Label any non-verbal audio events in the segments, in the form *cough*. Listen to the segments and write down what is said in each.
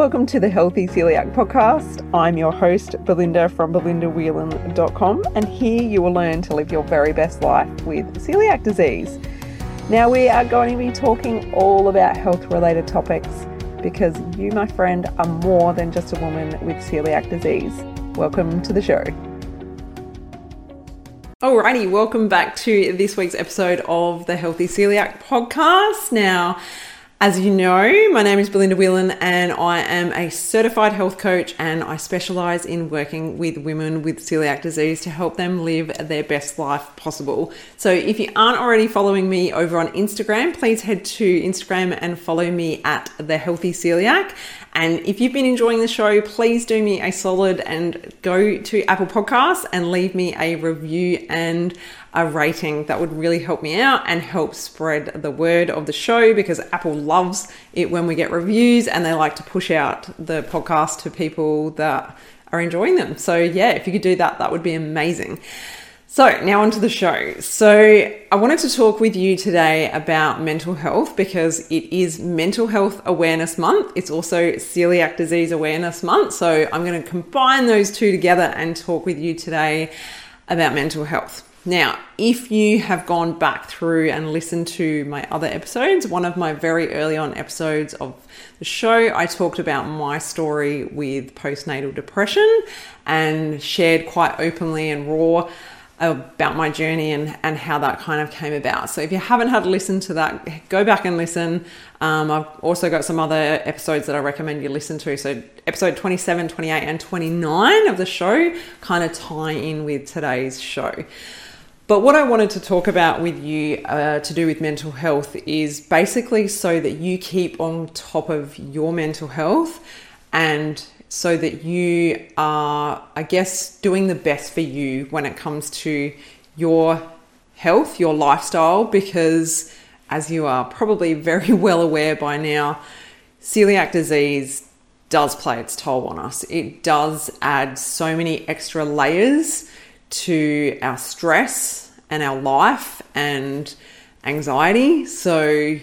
Welcome to the Healthy Celiac Podcast. I'm your host, Belinda from belindawhelan.com, and here you will learn to live your very best life with celiac disease. Now, we are going to be talking all about health related topics because you, my friend, are more than just a woman with celiac disease. Welcome to the show. Alrighty, welcome back to this week's episode of the Healthy Celiac Podcast. Now, as you know, my name is Belinda Whelan and I am a certified health coach and I specialize in working with women with celiac disease to help them live their best life possible. So if you aren't already following me over on Instagram, please head to Instagram and follow me at the healthy celiac. And if you've been enjoying the show, please do me a solid and go to Apple Podcasts and leave me a review and a rating. That would really help me out and help spread the word of the show because Apple loves it when we get reviews and they like to push out the podcast to people that are enjoying them. So, yeah, if you could do that, that would be amazing. So, now onto the show. So, I wanted to talk with you today about mental health because it is Mental Health Awareness Month. It's also Celiac Disease Awareness Month. So, I'm going to combine those two together and talk with you today about mental health. Now, if you have gone back through and listened to my other episodes, one of my very early on episodes of the show, I talked about my story with postnatal depression and shared quite openly and raw about my journey and, and how that kind of came about. So if you haven't had a listen to that, go back and listen. Um, I've also got some other episodes that I recommend you listen to. So episode 27, 28, and 29 of the show kind of tie in with today's show. But what I wanted to talk about with you uh, to do with mental health is basically so that you keep on top of your mental health and so that you are, I guess, doing the best for you when it comes to your health, your lifestyle, because as you are probably very *laughs* well aware by now, celiac disease does play its toll on us. It does add so many extra layers to our stress and our life and anxiety. So,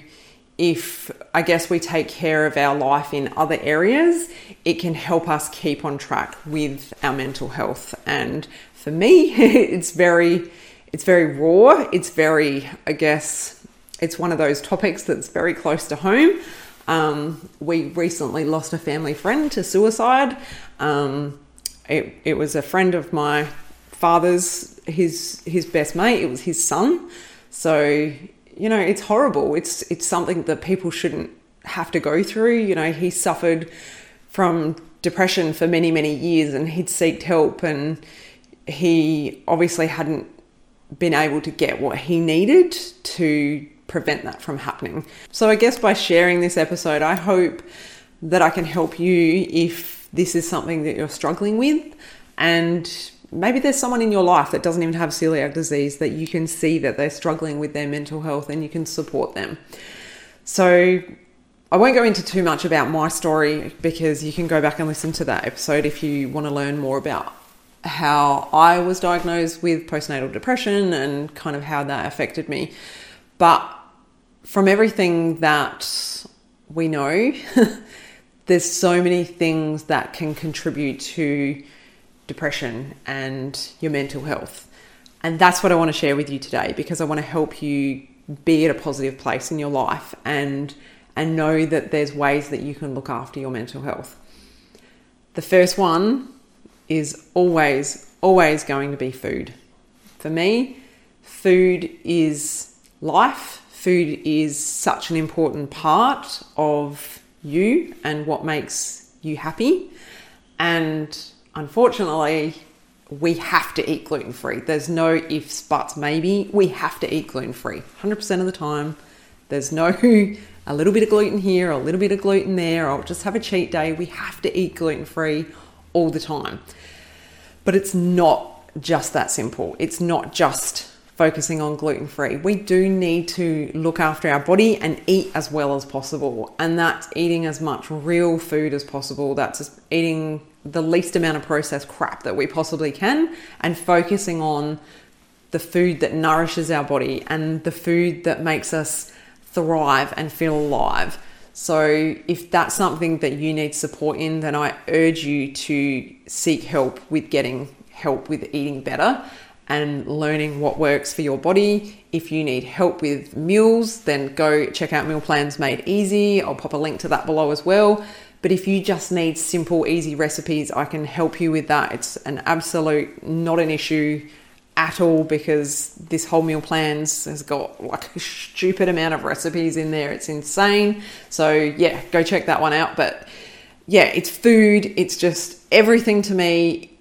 if I guess we take care of our life in other areas, it can help us keep on track with our mental health. And for me, *laughs* it's very it's very raw. It's very, I guess, it's one of those topics that's very close to home. Um, we recently lost a family friend to suicide. Um, it, it was a friend of my father's his his best mate. It was his son. So you know, it's horrible. It's it's something that people shouldn't have to go through. You know, he suffered from depression for many many years, and he'd sought help, and he obviously hadn't been able to get what he needed to prevent that from happening. So I guess by sharing this episode, I hope that I can help you if this is something that you're struggling with and maybe there's someone in your life that doesn't even have celiac disease that you can see that they're struggling with their mental health and you can support them. So, I won't go into too much about my story because you can go back and listen to that episode if you want to learn more about how I was diagnosed with postnatal depression and kind of how that affected me. But from everything that we know, *laughs* there's so many things that can contribute to depression and your mental health. And that's what I want to share with you today because I want to help you be at a positive place in your life and and know that there's ways that you can look after your mental health. The first one is always always going to be food. For me, food is life. Food is such an important part of you and what makes you happy. And unfortunately, we have to eat gluten free. There's no ifs, buts, maybe. We have to eat gluten free 100% of the time. There's no *laughs* a little bit of gluten here, a little bit of gluten there, I'll just have a cheat day. We have to eat gluten free all the time. But it's not just that simple. It's not just focusing on gluten free. We do need to look after our body and eat as well as possible. And that's eating as much real food as possible. That's eating the least amount of processed crap that we possibly can and focusing on the food that nourishes our body and the food that makes us thrive and feel alive. So, if that's something that you need support in, then I urge you to seek help with getting help with eating better and learning what works for your body. If you need help with meals, then go check out Meal Plans Made Easy. I'll pop a link to that below as well. But if you just need simple, easy recipes, I can help you with that. It's an absolute not an issue at all because this whole meal plans has got like a stupid amount of recipes in there. It's insane. So, yeah, go check that one out. But yeah, it's food, it's just everything to me.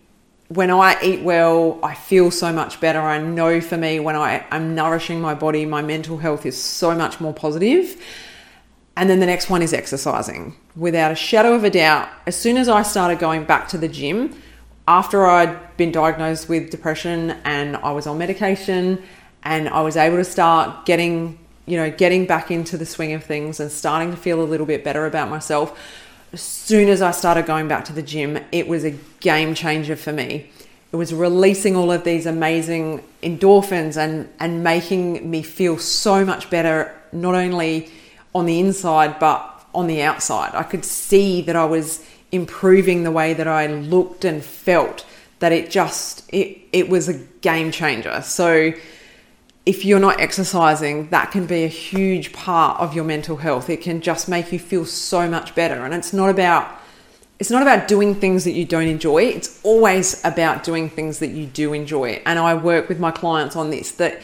When I eat well, I feel so much better. I know for me, when I, I'm nourishing my body, my mental health is so much more positive. And then the next one is exercising. Without a shadow of a doubt, as soon as I started going back to the gym, after I'd been diagnosed with depression and I was on medication and I was able to start getting, you know, getting back into the swing of things and starting to feel a little bit better about myself, as soon as I started going back to the gym, it was a game changer for me. It was releasing all of these amazing endorphins and, and making me feel so much better, not only on the inside, but on the outside. I could see that I was improving the way that I looked and felt that it just it it was a game changer. So if you're not exercising, that can be a huge part of your mental health. It can just make you feel so much better. And it's not about it's not about doing things that you don't enjoy. It's always about doing things that you do enjoy. And I work with my clients on this that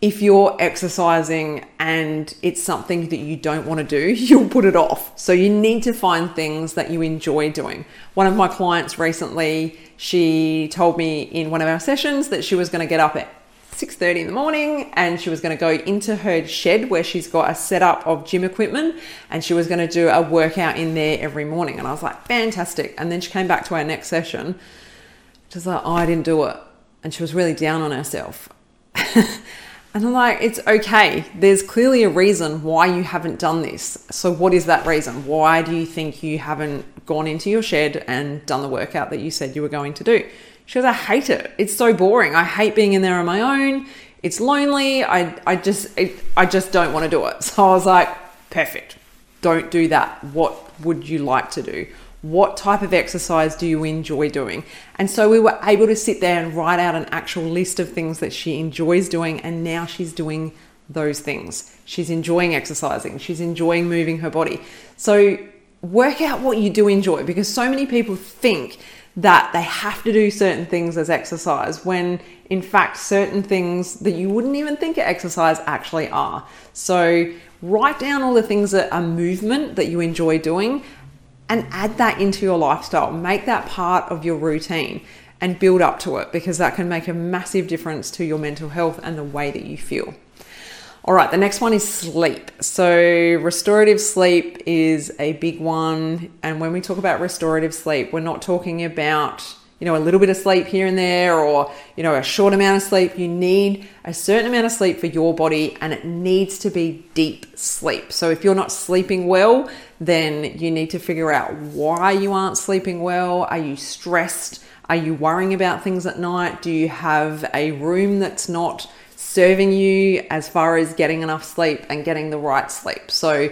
if you're exercising and it's something that you don't want to do, *laughs* you'll put it off. So you need to find things that you enjoy doing. One of my clients recently, she told me in one of our sessions that she was going to get up at 6:30 in the morning and she was going to go into her shed where she's got a setup of gym equipment and she was going to do a workout in there every morning. And I was like fantastic. And then she came back to our next session. She was like oh I didn't do it. And she was really down on herself *laughs* And I'm like, it's okay. There's clearly a reason why you haven't done this. So, what is that reason? Why do you think you haven't gone into your shed and done the workout that you said you were going to do? She goes, I hate it. It's so boring. I hate being in there on my own. It's lonely. I, I just, it, I just don't want to do it. *laughs* So I was like, perfect. Don't do that. What would you like to do? What type of exercise do you enjoy doing? And so we were able to sit there and write out an actual list of things that she enjoys doing, and now she's doing those things. She's enjoying exercising, she's enjoying moving her body. So work out what you do enjoy because so many people think that they have to do certain things as exercise when in fact certain things that you wouldn't even think are exercise actually are. So write down all the things that are movement that you enjoy doing and add that into your lifestyle. Make that part of your routine and build up to it because that can make a massive difference to your mental health and the way that you feel. All right, the next one is sleep. So, restorative sleep is a big one. And when we talk about restorative sleep, we're not talking about you know, a little bit of sleep here and there or, you know, a short amount of sleep. You need a certain amount of sleep for your body and it needs to be deep sleep. So if you're not sleeping well, then you need to figure out why you aren't sleeping well. Are you stressed? Are you worrying about things at night? Do you have a room that's not serving you as far as getting enough sleep and getting the right sleep? So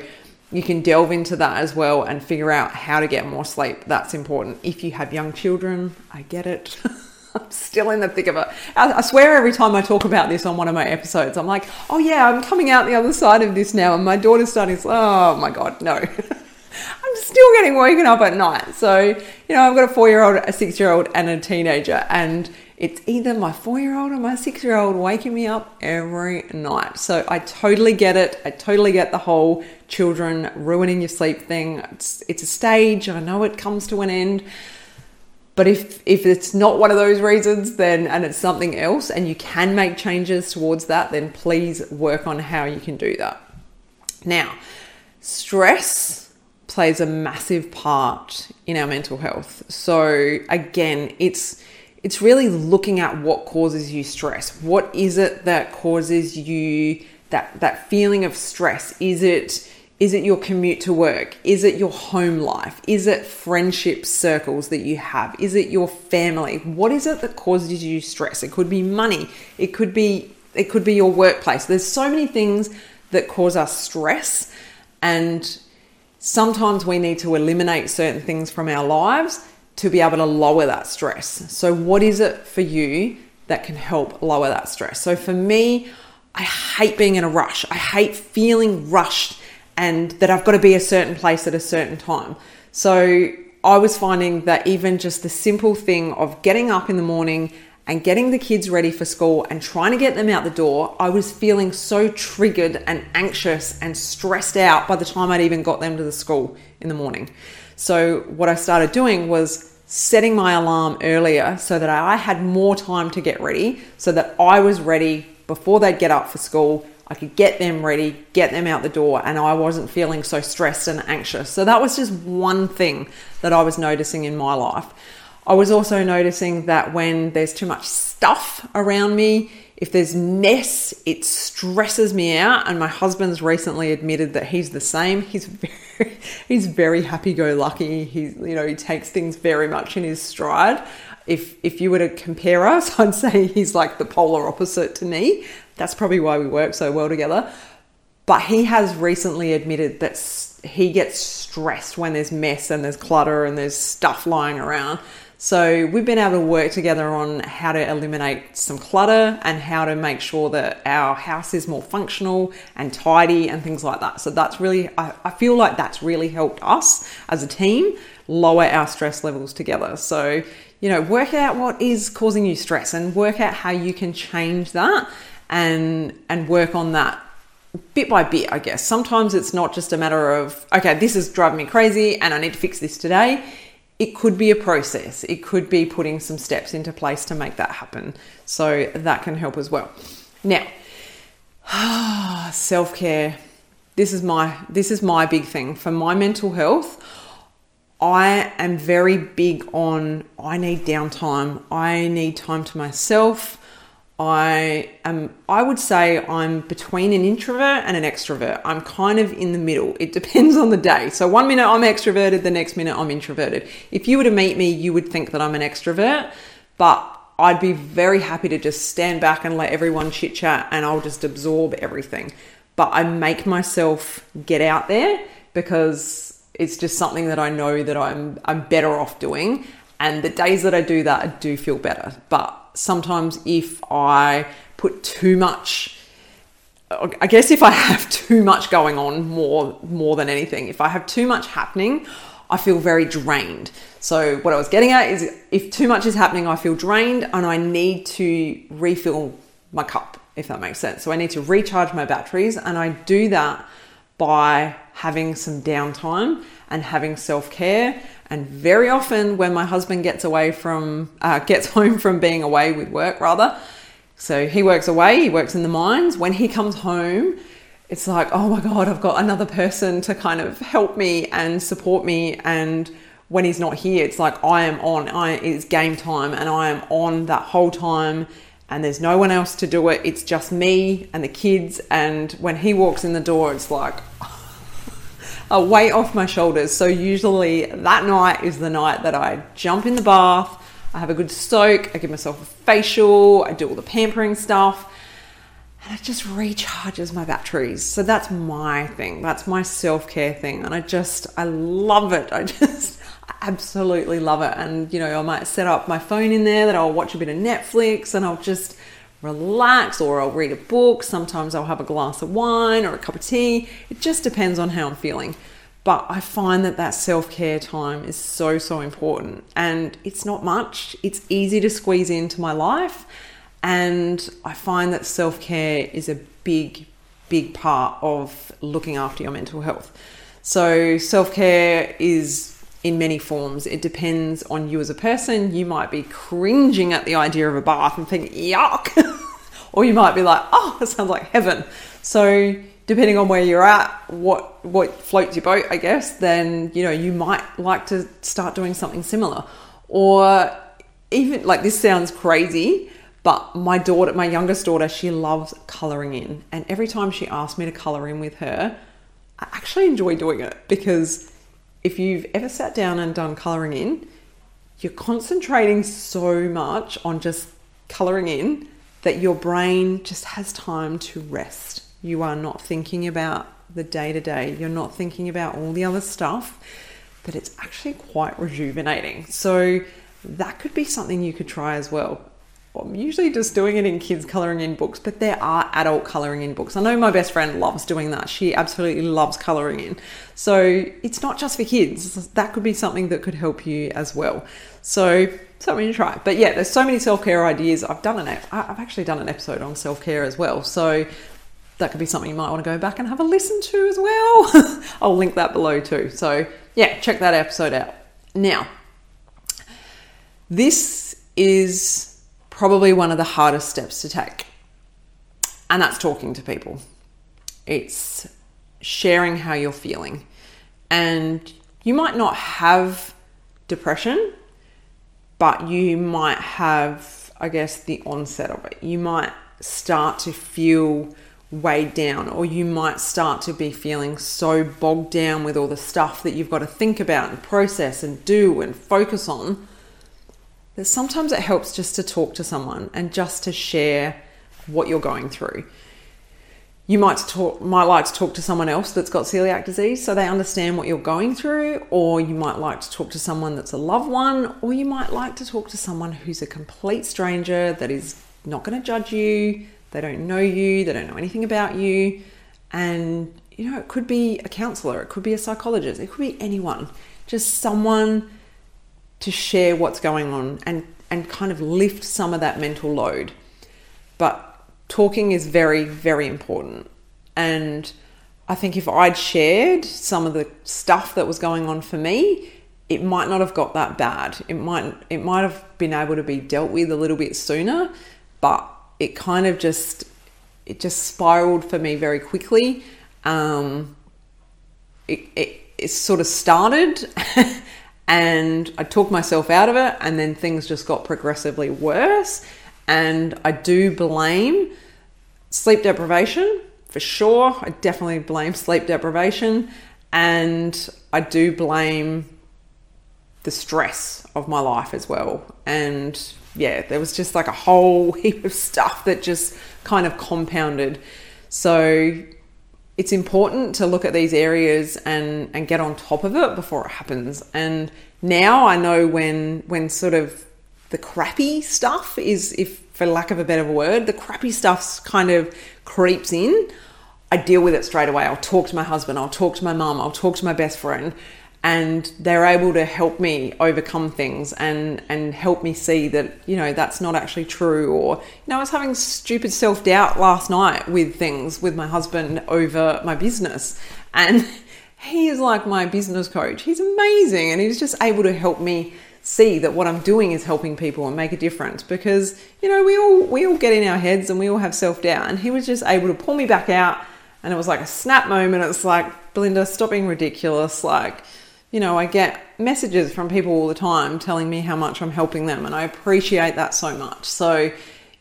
you can delve into that as well and figure out how to get more sleep. That's important. If you have young children, I get it. *laughs* I'm still in the thick of it. I, swear every time I talk about this on one of my episodes, I'm like, oh yeah, I'm coming out the other side of this now. And my daughter's starting, to, oh my God, no. *laughs* I'm still getting woken up at night. So, you know, I've got a four year old, a six year old, and a teenager. And it's either my four year old or my six year old waking me up every night. So I totally get it. I totally get the whole children ruining your sleep thing. It's, it's a stage. I know it comes to an end. But if, if it's not one of those reasons, then and it's something else, and you can make changes towards that, then please work on how you can do that. Now, stress plays a massive part in our mental health. So again, it's it's really looking at what causes you stress. What is it that causes you that that feeling of stress? Is it is it your commute to work? Is it your home life? Is it friendship circles that you have? Is it your family? What is it that causes you stress? It could be money. It could be it could be your workplace. There's so many things that cause us stress and sometimes we need to eliminate certain things from our lives to be able to lower that stress. So, what is it for you that can help lower that stress? So, for me, I hate being in a rush. I hate feeling rushed and that I've got to be a certain place at a certain time. So, I was finding that even just the simple thing of getting up in the morning and getting the kids ready for school and trying to get them out the door, I was feeling so triggered and anxious and stressed out by the time I'd even got them to the school in the morning. So, what I started doing was setting my alarm earlier so that I had more time to get ready, so that I was ready before they'd get up for school. I could get them ready, get them out the door, and I wasn't feeling so stressed and anxious. So, that was just one thing that I was noticing in my life. I was also noticing that when there's too much stuff around me, if there's mess, it stresses me out. And my husband's recently admitted that he's the same. He's *laughs* very, he's very happy-go-lucky. He's, you know, he takes things very much in his stride. If if you were to compare us, *laughs* I'd say he's like the polar opposite to me. That's probably why we work so well together. But he has recently admitted that he gets stressed when there's mess and there's clutter and there's stuff lying around. So we've been able to work together on how to eliminate some clutter and how to make sure that our house is more functional and tidy and things like that. So that's really, I, I feel like that's really helped us as a team lower our stress levels together. So, you know, work out what is causing you stress and work out how you can change that and and work on that bit by bit, I guess. Sometimes it's not just a matter of, okay, this is driving me crazy and I need to fix this today it could be a process. It could be putting some steps into place to make that happen. So that can help as well. Now, *sighs* self-care. This is my this is my big thing for my mental health. I am very big on I need downtime. I need time to myself. I am I would say I'm between an introvert and an extrovert. I'm kind of in the middle. It depends on the day. So one minute I'm extroverted, the next minute I'm introverted. If you were to meet me, you would think that I'm an extrovert, but I'd be very happy to just stand back and let everyone chit chat and I'll just absorb everything. But I make myself get out there because it's just something that I know that I'm I'm better off doing. And the days that I do that, I do feel better. But sometimes if I put too much I guess if I have too much going on more more than anything, if I have too much happening, I feel very drained. So what I was getting at is if too much is happening, I feel drained and I need to refill my cup, if that makes sense. So I need to recharge my batteries and I do that by having some downtime and having self-care and very often, when my husband gets away from, uh, *laughs* gets home from being away with work, rather, so he works away, he works in the mines. When he comes home, it's like, oh my God, I've got another person to kind of help me and support me. And when he's not here, it's like I am on, I, it's game time and I am on that whole time and there's no one else to do it. It's just me and the kids. And when he walks in the door, it's like, *laughs* a weight off my shoulders. So usually that night is the night that I jump in the bath, I have a good soak, I give myself a facial, I do all the pampering stuff, and it just recharges my batteries. So that's my thing. That's my self-care thing. And I just I love it. I *laughs* just absolutely love it. And you know, I might set up my phone in there that I'll watch a bit of Netflix and I'll just relax or I'll read a book. Sometimes I'll have a glass of wine or a cup of tea. It just depends on how I'm feeling. But I find that that self care time is so, so important. And it's not much, it's easy to squeeze into my life. And I find that self care is a big, big part of looking after your mental health. So, self care is in many forms. It depends on you as a person. You might be cringing at the idea of a bath and think, yuck. *laughs* or you might be like, oh, it sounds like heaven. So depending on where you're at, what what floats your boat, I guess, then you know, you might like to start doing something similar. Or even like this sounds crazy, but my daughter, my youngest daughter, she loves coloring in. And every time she asks me to color in with her, I actually enjoy doing it because if you've ever sat down and done coloring in, you're concentrating so much on just coloring in that your brain just has time to rest. You are not thinking about the day to day. You're not thinking about all the other stuff, but it's actually quite rejuvenating. So that could be something you could try as well. I'm usually just doing it in kids colouring in books, but there are adult colouring in books. I know my best friend loves doing that. She absolutely loves colouring in. So it's not just for kids. That could be something that could help you as well. So something to try. But yeah, there's so many self care ideas. I've done an I've actually done an episode on self care as well. So that could be something you might want to go back and have a listen to as well. *laughs* I'll link that below too. So yeah, check that episode out. Now, this is probably one of the hardest steps to take, and that's talking to people. It's sharing how you're feeling. And you might not have depression, but you might have, I guess, the onset of it. You might start to feel weighed down, or you might start to be feeling so bogged down with all the stuff that you've got to think about and process and do and focus on that sometimes it helps just to talk to someone and just to share what you're going through. You might talk, might like to talk to someone else that's got celiac disease so they understand what you're going through, or you might like to talk to someone that's a loved one, or you might like to talk to someone who's a complete stranger that is not going to judge you, they don't know you, they don't know anything about you, and you know, it could be a counselor, it could be a psychologist, it could be anyone, just someone to share what's going on and and kind of lift some of that mental load. But talking is very, very important. And I think if I'd shared some of the stuff that was going on for me, it might not have got that bad. It might it might have been able to be dealt with a little bit sooner, but it kind of just it just spiraled for me very quickly. Um, it, it, it sort of started *laughs* and I talked myself out of it, and then things just got progressively worse. And I do blame sleep deprivation for sure. I definitely blame sleep deprivation. And I do blame the stress of my life as well. And yeah, there was just like a whole *laughs* heap of stuff that just kind of compounded. So it's important to look at these areas and, and get on top of it before it happens. And now I know when when sort of the crappy stuff is, if for lack of a better word, the crappy stuff kind of creeps in, I deal with it straight away. I'll talk to my husband, I'll talk to my mum, I'll talk to my best friend, and they're able to help me overcome things and and help me see that you know that's not actually true. Or you know, I was having stupid self doubt last night with things with my husband over my business, and *laughs* he is like my business coach. He's amazing, and he's just able to help me see that what I'm doing is helping people and make a difference because you know we all we all get in our heads and we all have self-doubt and he was just able to pull me back out and it was like a snap moment it's like Belinda stop being ridiculous like you know I get messages from people all the time telling me how much I'm helping them and I appreciate that so much so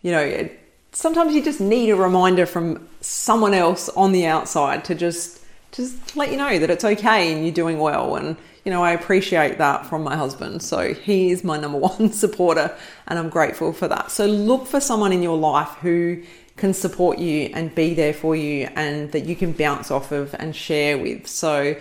you know sometimes you just need a reminder from someone else on the outside to just just let you know that it's okay and you're doing well and you know, I appreciate that from my husband. So he is my number *laughs* one supporter and I'm grateful for that. So look for someone in your life who can support you and be there for you and that you can bounce off of and share with. So,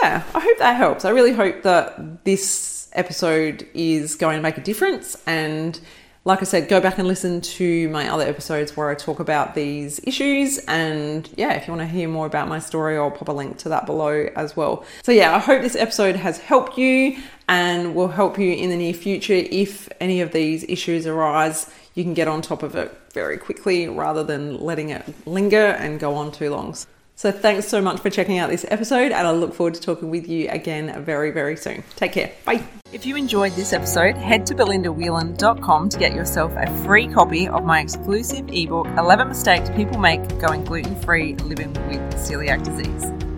yeah, I hope that helps. I really hope that this episode is going to make a difference and like I said, go back and listen to my other episodes where I talk about these issues. And yeah, if you want to hear more about my story, I'll pop a link to that below as well. So yeah, I hope this episode has helped you and will help you in the near future. If any of these issues arise, you can get on top of it very quickly rather than letting it linger and go on too long. So thanks so much for checking out this episode, and I look forward to talking with you again very, very soon. Take care. Bye. If you enjoyed this episode, head to belindawhelan.com to get yourself a free copy of my exclusive ebook, 11 Mistakes People Make Going Gluten Free Living with Celiac Disease.